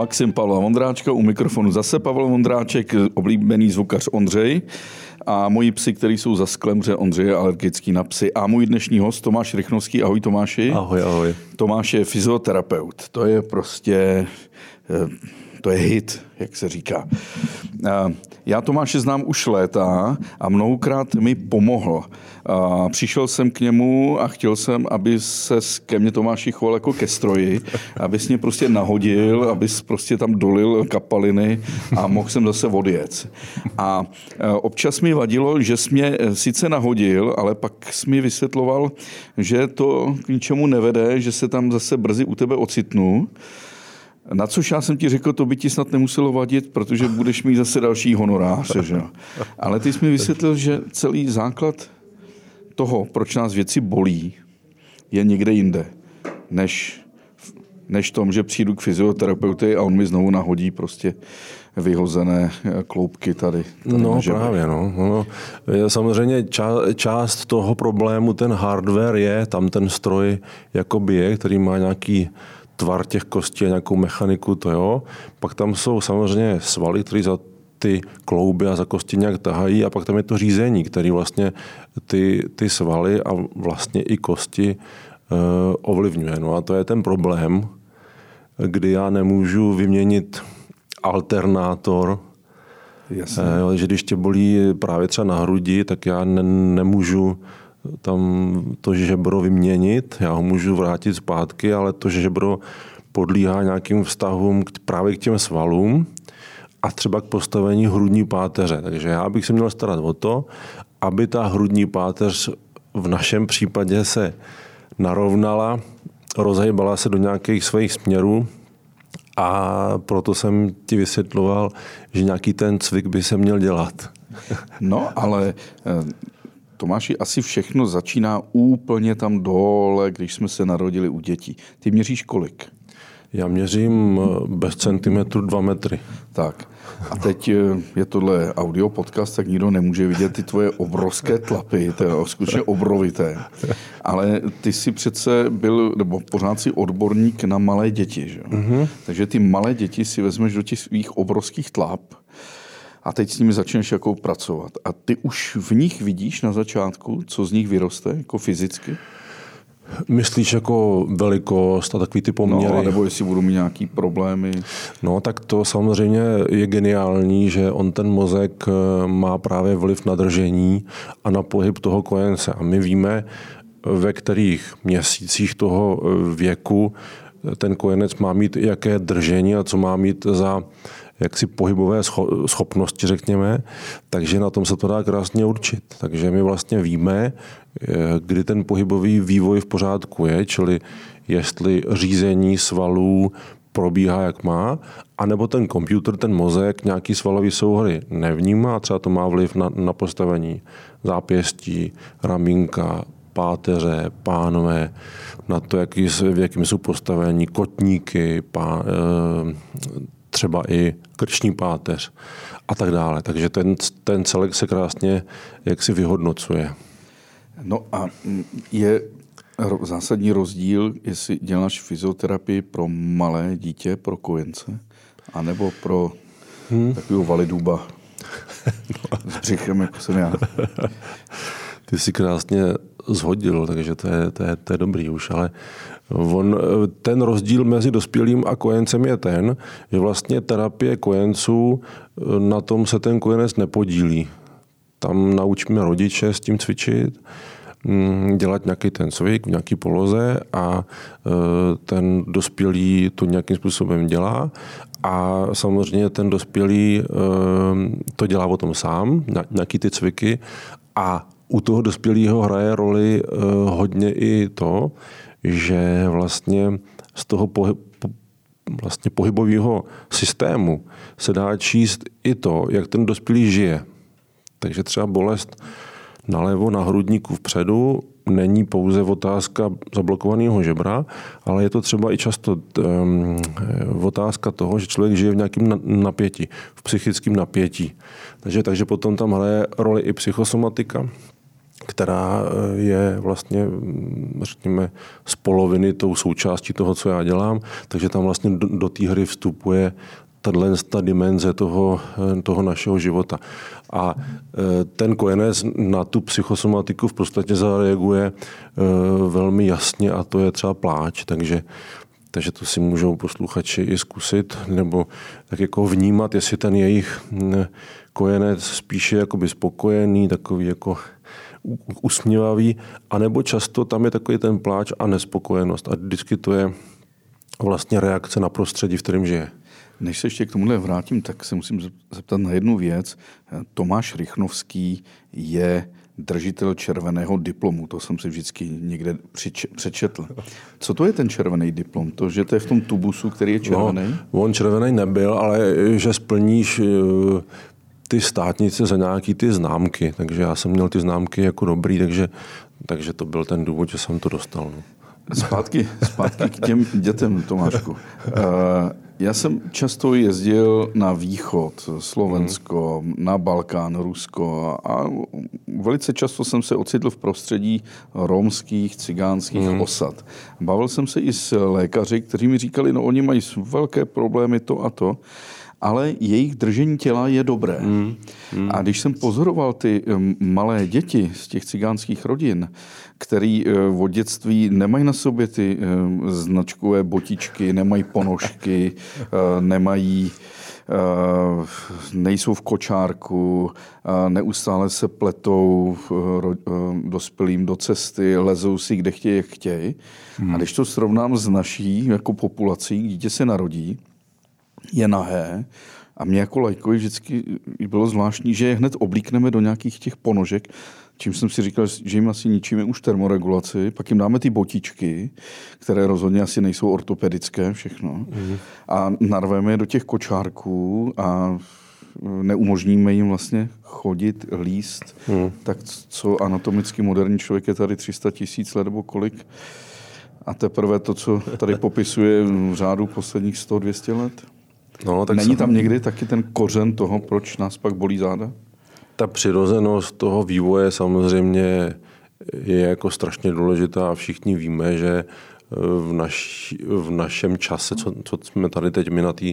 Maxim Pavla Vondráčka, u mikrofonu zase Pavel Vondráček, oblíbený zvukař Ondřej a moji psy, který jsou za sklem, že Ondřej je alergický na psy. A můj dnešní host Tomáš Rychnovský. Ahoj Tomáši. Ahoj, ahoj. Tomáš je fyzioterapeut. To je prostě, eh, to je hit, jak se říká. Já Tomáše znám už léta a mnohokrát mi pomohl. Přišel jsem k němu a chtěl jsem, aby se ke mně Tomáši choval jako ke stroji, aby mě prostě nahodil, aby prostě tam dolil kapaliny a mohl jsem zase odjet. A e, občas mi vadilo, že jsi mě sice nahodil, ale pak jsi mi vysvětloval, že to k ničemu nevede, že se tam zase brzy u tebe ocitnu. Na což já jsem ti řekl, to by ti snad nemuselo vadit, protože budeš mít zase další honorář. Že? Ale ty jsi mi vysvětlil, že celý základ toho, proč nás věci bolí, je někde jinde, než, než tom, že přijdu k fyzioterapeuty a on mi znovu nahodí prostě vyhozené kloubky tady. tady no právě, no. no. Samozřejmě ča, část toho problému, ten hardware je, tam ten stroj jakoby je, který má nějaký tvar těch kostí a nějakou mechaniku, to jo. Pak tam jsou samozřejmě svaly, které za ty klouby a za kosti nějak tahají a pak tam je to řízení, který vlastně ty, ty svaly a vlastně i kosti uh, ovlivňuje. No a to je ten problém, kdy já nemůžu vyměnit alternátor, Jasně. Uh, že když tě bolí právě třeba na hrudi, tak já ne, nemůžu tam to žebro vyměnit, já ho můžu vrátit zpátky, ale to žebro podlíhá nějakým vztahům k, právě k těm svalům a třeba k postavení hrudní páteře. Takže já bych se měl starat o to, aby ta hrudní páteř v našem případě se narovnala, rozhýbala se do nějakých svých směrů a proto jsem ti vysvětloval, že nějaký ten cvik by se měl dělat. No, ale eh, Tomáši, asi všechno začíná úplně tam dole, když jsme se narodili u dětí. Ty měříš kolik? Já měřím eh, bez centimetru dva metry. Tak. A teď eh, je tohle audio podcast, tak nikdo nemůže vidět ty tvoje obrovské tlapy, to je skutečně obrovité. Ale ty jsi přece byl, nebo pořád si odborník na malé děti, že? Mm-hmm. Takže ty malé děti si vezmeš do těch svých obrovských tlap a teď s nimi začneš jako pracovat. A ty už v nich vidíš na začátku, co z nich vyroste, jako fyzicky? Myslíš jako velikost a takový ty poměry? No, nebo jestli budou mít nějaký problémy? No, tak to samozřejmě je geniální, že on ten mozek eh, má právě vliv na držení a na pohyb toho kojence. A my víme, ve kterých měsících toho eh, věku ten kojenec má mít jaké držení a co má mít za jaksi pohybové schopnosti, řekněme, takže na tom se to dá krásně určit. Takže my vlastně víme, eh, kdy ten pohybový vývoj v pořádku je, čili jestli řízení svalů probíhá, jak má, anebo ten počítač, ten mozek, nějaký svalový souhry nevnímá, třeba to má vliv na, na postavení zápěstí, ramínka, páteře, pánové, na to, jaký, v jakém jsou postavení, kotníky, pá, e, třeba i krční páteř a tak dále. Takže ten, ten celek se krásně jaksi vyhodnocuje. No a je zásadní rozdíl, jestli děláš fyzioterapii pro malé dítě, pro kojence, anebo pro hmm. takového validuba no. s břichem, jako jsem já. Ty jsi krásně zhodil, takže to je, to je, to je dobrý už, ale On, ten rozdíl mezi dospělým a kojencem je ten, že vlastně terapie kojenců, na tom se ten kojenec nepodílí. Tam naučíme rodiče s tím cvičit, mm, dělat nějaký ten cvik v nějaký poloze a e, ten dospělý to nějakým způsobem dělá a samozřejmě ten dospělý e, to dělá o tom sám, nějaký ty cviky a u toho dospělého hraje roli e, hodně i to, že vlastně z toho pohy, vlastně pohybového systému se dá číst i to, jak ten dospělý žije. Takže třeba bolest nalevo na hrudníku vpředu není pouze otázka zablokovaného žebra, ale je to třeba i často um, otázka toho, že člověk žije v nějakém napětí, v psychickém napětí. Takže, takže potom tam hraje roli i psychosomatika, která eh, je vlastně, mm, řekněme, z poloviny tou součástí toho, co já dělám, takže tam vlastně do, do té hry vstupuje tahle ta dimenze toho, eh, toho našeho života. A eh, ten kojenec na tu psychosomatiku v podstatě zareaguje velmi jasně a to je třeba pláč, takže takže to si můžou posluchači i zkusit, nebo tak jako vnímat, jestli ten jejich mm, kojenec spíše jakoby spokojený, takový jako usměvavý, anebo často tam je takový ten pláč a nespokojenost. A vždycky to je vlastně reakce na prostředí, v kterém žije. Než se ještě k tomuhle vrátím, tak se musím zeptat na jednu věc. Tomáš Rychnovský je držitel červeného diplomu. To jsem si vždycky někde přečetl. Co to je ten červený diplom? To, že to je v tom tubusu, který je červený? No, on červený nebyl, ale že splníš eh, ty státnice za nějaký ty známky, takže já jsem měl ty známky jako dobrý, takže, takže to byl ten důvod, že jsem to dostal. No. Zpátky, zpátky k těm dětem, Tomášku. Uh, já jsem často jezdil na východ, Slovensko, mm. na Balkán, Rusko a velice často jsem se ocitl v prostředí romských, cigánských mm. osad. Bavil jsem se i s lékaři, kteří mi říkali, no oni mají velké problémy to a to ale jejich držení těla je dobré. Mm, mm. A když jsem pozoroval ty malé děti z těch cigánských rodin, který e, od dětství nemají na sobě ty značkové botičky, nemají ponožky, e, nemají e, nejsou v kočárku, neustále se pletou dospělým do cesty, lezou si kde chtějí, jak chtějí. Hmm. A když to srovnám s naší jako populací, dítě se narodí, je nahé a mě jako lajkovi vždycky bylo zvláštní, že je hned oblíkneme do nějakých těch ponožek, čím jsem si říkal, že jim asi ničíme už termoregulaci, pak jim dáme ty botičky, které rozhodně asi nejsou ortopedické všechno mm. a narveme je do těch kočárků a neumožníme jim vlastně chodit, líst, mm. tak co anatomicky moderní člověk je tady 300 tisíc let nebo kolik, a teprve to, co tady popisuje v řádu posledních 100-200 let? No, tak Není tam někdy taky ten kořen toho, proč nás pak bolí záda? Ta přirozenost toho vývoje samozřejmě je jako strašně důležitá a všichni víme, že eh, v, naš, v našem čase, co, co jsme tady teď my na té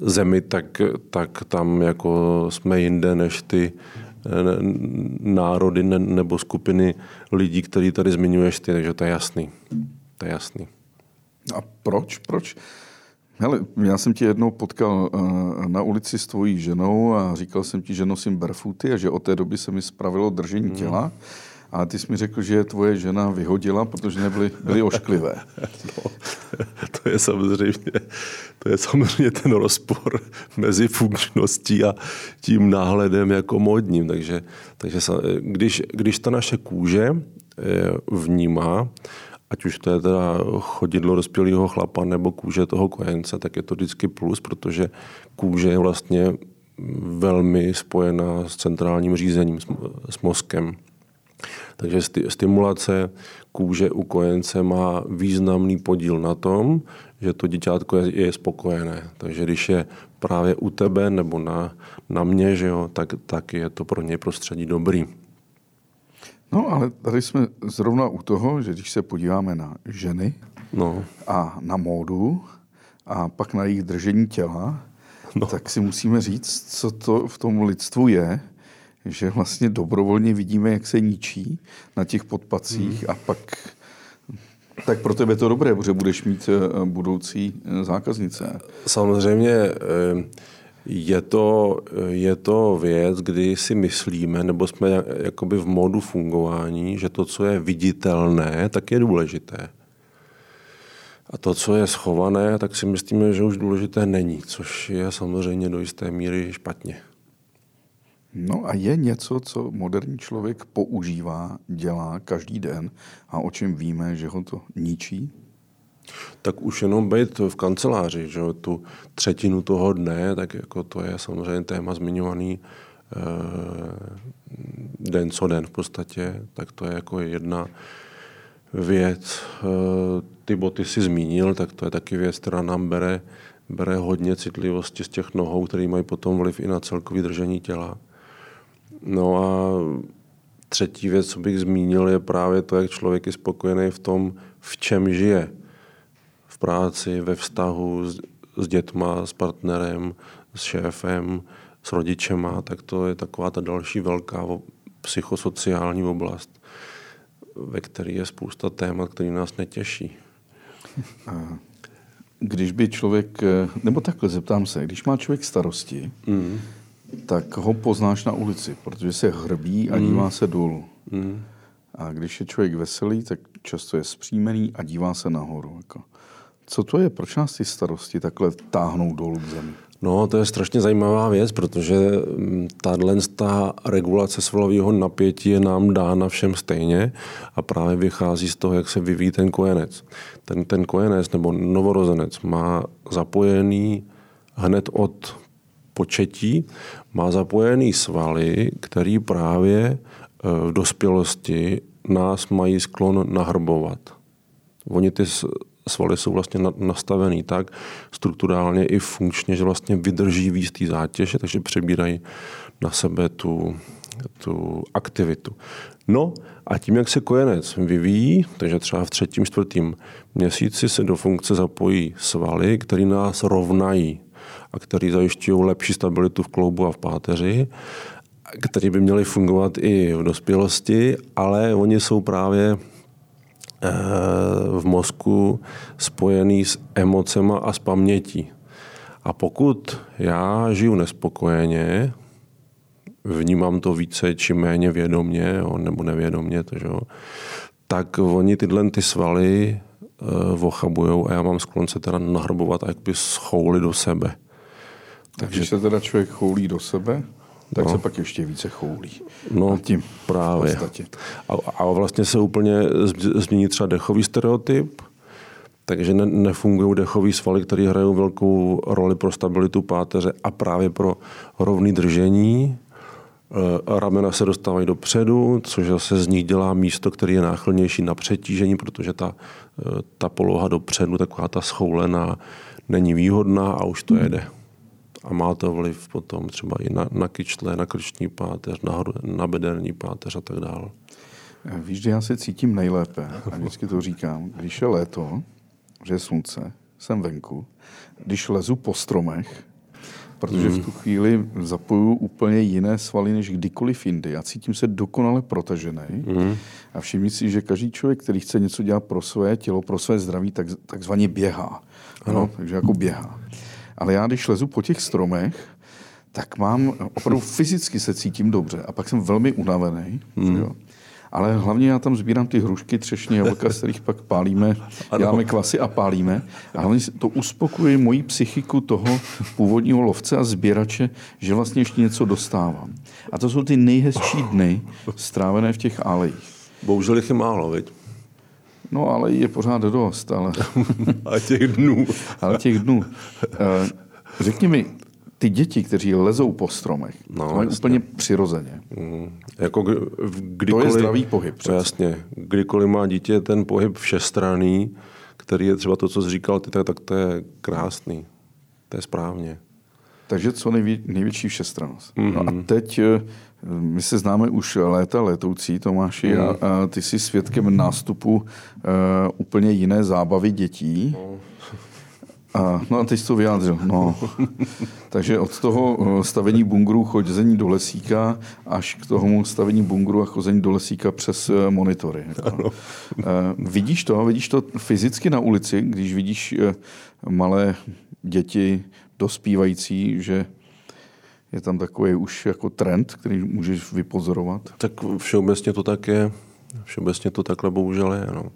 zemi, tak, tak tam jako jsme jinde než ty eh, národy nebo skupiny lidí, který tady zmiňuješ ty, takže to je jasný. To je jasný. A proč? Proč? Hele, já jsem tě jednou potkal uh, na ulici s tvojí ženou a říkal jsem ti, že nosím barefooty a že od té doby se mi spravilo držení mm. těla. A ty jsi mi řekl, že tvoje žena vyhodila, protože nebyly byly ošklivé. No, to je samozřejmě, to je samozřejmě ten rozpor mezi funkčností a tím náhledem jako modním. Takže, takže když, když ta naše kůže eh, vnímá, ať už to je teda chodidlo dospělého chlapa nebo kůže toho kojence, tak je to vždycky plus, protože kůže je vlastně velmi spojená s centrálním řízením, s mozkem. Takže stimulace kůže u kojence má významný podíl na tom, že to dítětko je, je spokojené. Takže když je právě u tebe nebo na, na mě, že jo, tak, tak je to pro něj prostředí dobrý. No, ale tady jsme zrovna u toho, že když se podíváme na ženy no. a na módu a pak na jejich držení těla, no. tak si musíme říct, co to v tom lidstvu je, že vlastně dobrovolně vidíme, jak se ničí na těch podpacích hmm. a pak tak pro tebe to dobré, protože budeš mít eh, budoucí eh, zákaznice. Samozřejmě eh, je to, je to věc, kdy si myslíme, nebo jsme jakoby v modu fungování, že to, co je viditelné, tak je důležité. A to, co je schované, tak si myslíme, že už důležité není, což je samozřejmě do jisté míry špatně. No a je něco, co moderní člověk používá, dělá každý den a o čem víme, že ho to ničí? Tak už jenom být v kanceláři, že tu třetinu toho dne, tak jako to je samozřejmě téma zmiňovaný eh, den co den v podstatě, tak to je jako jedna věc. Eh, ty boty si zmínil, tak to je taky věc, která nám bere, bere hodně citlivosti z těch nohou, které mají potom vliv i na celkový držení těla. No a třetí věc, co bych zmínil, je právě to, jak člověk je spokojený v tom, v čem žije. V práci, ve vztahu s, s dětma, s partnerem, s šéfem, s rodičema, tak to je taková ta další velká psychosociální oblast, ve které je spousta témat, které nás netěší. Když by člověk, nebo takhle zeptám se, když má člověk starosti, mm. tak ho poznáš na ulici, protože se hrbí a dívá mm. se dolů. Mm. A když je člověk veselý, tak často je zpříjmený a dívá se nahoru. Jako. Co to je? Proč nás ty starosti takhle táhnou dolů k zemi? No, to je strašně zajímavá věc, protože mm, tahle ta regulace svalového napětí je nám dána všem stejně a právě vychází z toho, jak se vyvíjí ten kojenec. Ten, ten kojenec nebo novorozenec má zapojený hned od početí, má zapojený svaly, který právě e, v dospělosti nás mají sklon nahrbovat. Oni ty svaly jsou vlastně nastavený tak strukturálně i funkčně, že vlastně vydrží víc té zátěže, takže přebírají na sebe tu, tu aktivitu. No a tím, jak se kojenec vyvíjí, takže třeba v třetím, čtvrtém měsíci se do funkce zapojí svaly, které nás rovnají a které zajišťují lepší stabilitu v kloubu a v páteři, které by měly fungovat i v dospělosti, ale oni jsou právě v mozku spojený s emocema a s pamětí. A pokud já žiju nespokojeně, vnímám to více či méně vědomně jo, nebo nevědomně, to, že jo, tak oni tyhle ty svaly uh, vochabujou a já mám sklon se teda nahrbovat a jakby schoulit do sebe. Takže Když se teda člověk choulí do sebe, tak no. se pak ještě více choulí. No, tím právě. A, a vlastně se úplně změní třeba dechový stereotyp, takže ne, nefungují dechový svaly, které hrají velkou roli pro stabilitu páteře a právě pro rovné držení. E, ramena se dostávají dopředu, což zase z nich dělá místo, které je náchylnější na přetížení, protože ta, e, ta poloha dopředu, taková ta schoulená, není výhodná a už to jede a má to vliv potom třeba i na, na kyčle, na krční páteř, na, na bederní páteř a tak dále. Víš, že já se cítím nejlépe a vždycky to říkám, když je léto, že je slunce, jsem venku, když lezu po stromech, protože v tu hmm. chvíli zapoju úplně jiné svaly než kdykoliv jindy. Já cítím se dokonale protažený mm. a všimni si, že každý člověk, který chce něco dělat pro své tělo, pro své zdraví, tak, takzvaně běhá. Ano. takže jako běhá. Ale já, když lezu po těch stromech, tak mám, opravdu fyzicky se cítím dobře a pak jsem velmi unavený. Mm. Jo. Ale hlavně já tam sbírám ty hrušky, třešně, jablka, z kterých pak pálíme, ano. děláme kvasy a pálíme. A hlavně to uspokuje moji psychiku toho původního lovce a sběrače, že vlastně ještě něco dostávám. A to jsou ty nejhezčí dny strávené v těch alejích. Bohužel jich je málo, viď? No, ale je pořád dost. Ale... a těch dnů. ale těch dnů. Eh, řekni mi, ty děti, kteří lezou po stromech, no, to mají úplně přirozeně. Mm, jako kdykoliv, to je zdravý pohyb. Přece. Jasně. Kdykoliv má dítě ten pohyb všestranný, který je třeba to, co jsi říkal ty, tak to je krásný. To je správně. Takže co nejvě, největší všestrannost. Mm-hmm. No a mhm. teď eh, my se známe už léta letoucí, Tomáši, mm. a, a ty jsi svědkem nástupu uh, úplně jiné zábavy dětí. No. A, no a teď jsi to vyjádřil. No. Takže od toho eh, stavení bungru, chodzení do lesíka, až k tomu stavení bungru a chození do lesíka přes eh, monitory. Jako. Vidíš to? Vidíš to fyzicky na ulici, když vidíš malé děti dospívající, že je tam takový už jako trend, který můžeš vypozorovat? Tak všeobecně to tak je. Všeobecně to takhle bohužel je. No.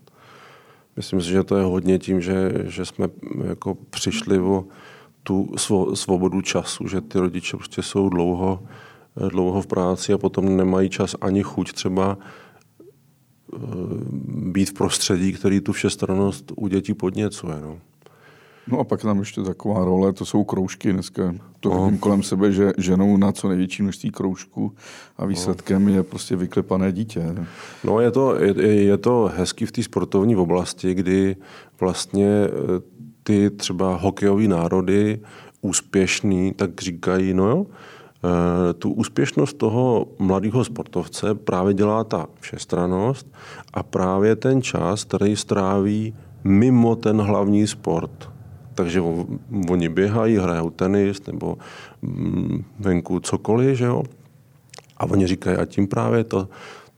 Myslím si, že to je hodně tím, že, že jsme jako přišli o tu svobodu času, že ty rodiče prostě jsou dlouho, dlouho v práci a potom nemají čas ani chuť třeba eh, být v prostředí, který tu všestrannost u dětí podněcuje. No. No a pak tam ještě taková role, to jsou kroužky dneska. To vidím kolem sebe, že ženou na co největší množství kroužků a výsledkem no. je prostě vyklepané dítě. No je to, je, je to hezký v té sportovní oblasti, kdy vlastně eh, ty třeba hokejové národy úspěšný, tak říkají, no jo, Eh, tu úspěšnost toho mladého sportovce právě dělá ta všestranost a právě ten čas, který stráví mimo ten hlavní sport. Takže oni běhají, hrajou tenis nebo mm, venku cokoliv, že jo? A oni říkají, a tím právě to,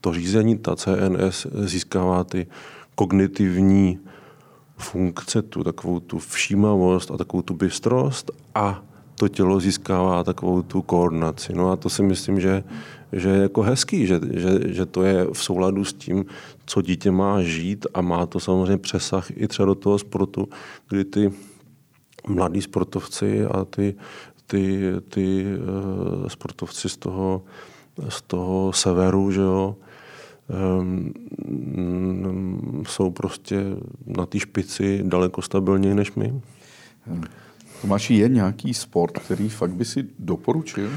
to řízení, ta CNS získává ty kognitivní funkce, tu takovou tu všímavost a takovou tu bystrost a to tělo získává takovou tu koordinaci. No a to si myslím, že, že je jako hezký, že, že, že to je v souladu s tím, co dítě má žít a má to samozřejmě přesah i třeba do toho sportu, kdy ty mladí sportovci a ty, ty, ty uh, sportovci z toho, z toho severu, že jo, um, jsou prostě na té špici daleko stabilněji než my. Tomáši, je nějaký sport, který fakt by si doporučil?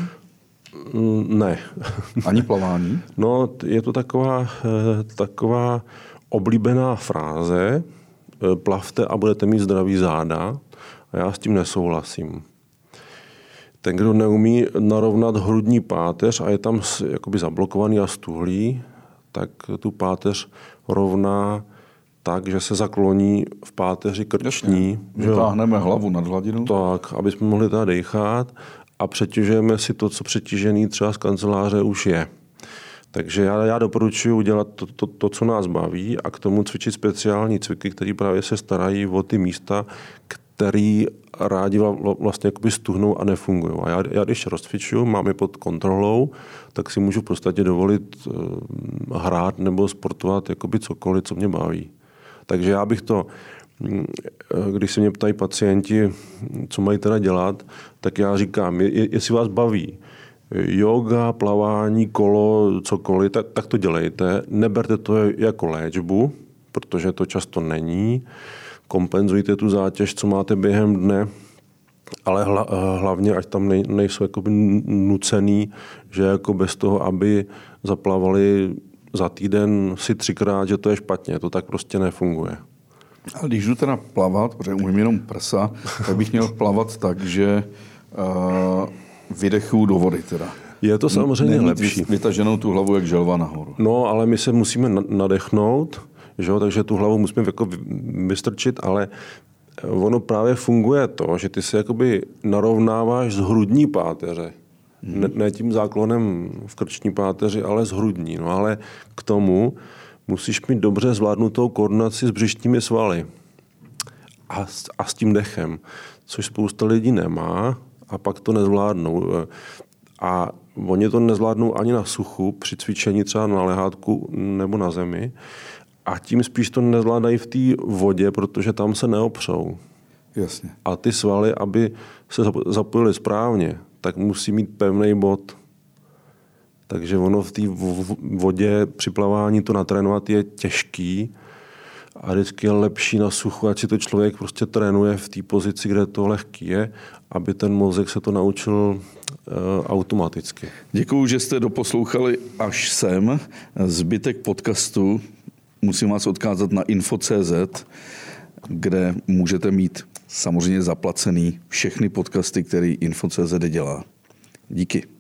Mm, ne. Ani plavání? No, je to taková, eh, taková oblíbená fráze, eh, plavte a budete mít zdravý záda. A já s tím nesouhlasím. Ten, kdo neumí narovnat hrudní páteř a je tam jakoby zablokovaný a stuhlý, tak tu páteř rovná tak, že se zakloní v páteři krční. Vytáhneme hlavu nad hladinou. Tak, aby jsme mohli teda dechat a přetěžujeme si to, co přetížený třeba z kanceláře už je. Takže já, já doporučuji udělat to, to, to, co nás baví a k tomu cvičit speciální cviky, které právě se starají o ty místa, které rádi vlastně jakoby stuhnou a nefungují. A já, já když rozcvičuju, mám je pod kontrolou, tak si můžu v podstatě dovolit uh, hrát nebo sportovat jakoby cokoliv, co mě baví. Takže já bych to, mm, když se mě ptají pacienti, co mají teda dělat, tak já říkám, jestli vás baví yoga, plavání, kolo, cokoliv, tak, tak to dělejte. Neberte to jako léčbu, protože to často není. Kompenzujte tu zátěž, co máte během dne, ale hla, hlavně, ať tam nej, nejsou jakoby nucený, že jako bez toho, aby zaplavali za týden si třikrát, že to je špatně. To tak prostě nefunguje. A když jdu teda plavat, protože umím jenom prsa, tak bych měl plavat tak, že uh, vydechu do vody teda. Je to samozřejmě Nemít lepší. vytaženou tu hlavu jak želva nahoru. No, ale my se musíme nadechnout, že jo? takže tu hlavu musíme jako vystrčit, ale ono právě funguje to, že ty se jakoby narovnáváš z hrudní páteře ne, ne tím záklonem v krční páteři, ale z hrudní. No ale k tomu musíš mít dobře zvládnutou koordinaci s břištními svaly a, a s tím dechem, což spousta lidí nemá a pak to nezvládnou. A oni to nezvládnou ani na suchu, při cvičení třeba na lehátku nebo na zemi. A tím spíš to nezvládají v té vodě, protože tam se neopřou. Jasně. A ty svaly, aby se zapojily správně, tak musí mít pevný bod. Takže ono v té vodě při plavání to natrénovat je těžký a vždycky je lepší na suchu, ať si to člověk prostě trénuje v té pozici, kde to lehký je, aby ten mozek se to naučil uh, automaticky. Děkuji, že jste doposlouchali až sem. Zbytek podcastu musím vás odkázat na info.cz, kde můžete mít samozřejmě zaplacený všechny podcasty, který Info.cz dělá. Díky.